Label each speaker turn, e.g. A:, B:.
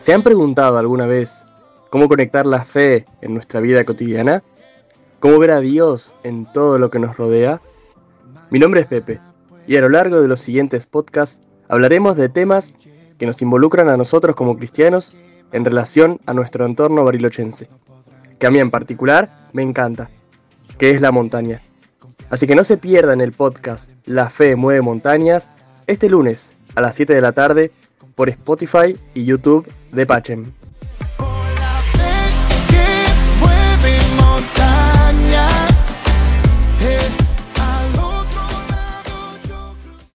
A: ¿Se han preguntado alguna vez cómo conectar la fe en nuestra vida cotidiana? ¿Cómo ver a Dios en todo lo que nos rodea? Mi nombre es Pepe y a lo largo de los siguientes podcasts hablaremos de temas que nos involucran a nosotros como cristianos en relación a nuestro entorno barilochense, que a mí en particular me encanta, que es la montaña. Así que no se pierdan el podcast La Fe Mueve Montañas este lunes a las 7 de la tarde por Spotify y YouTube de Pachem.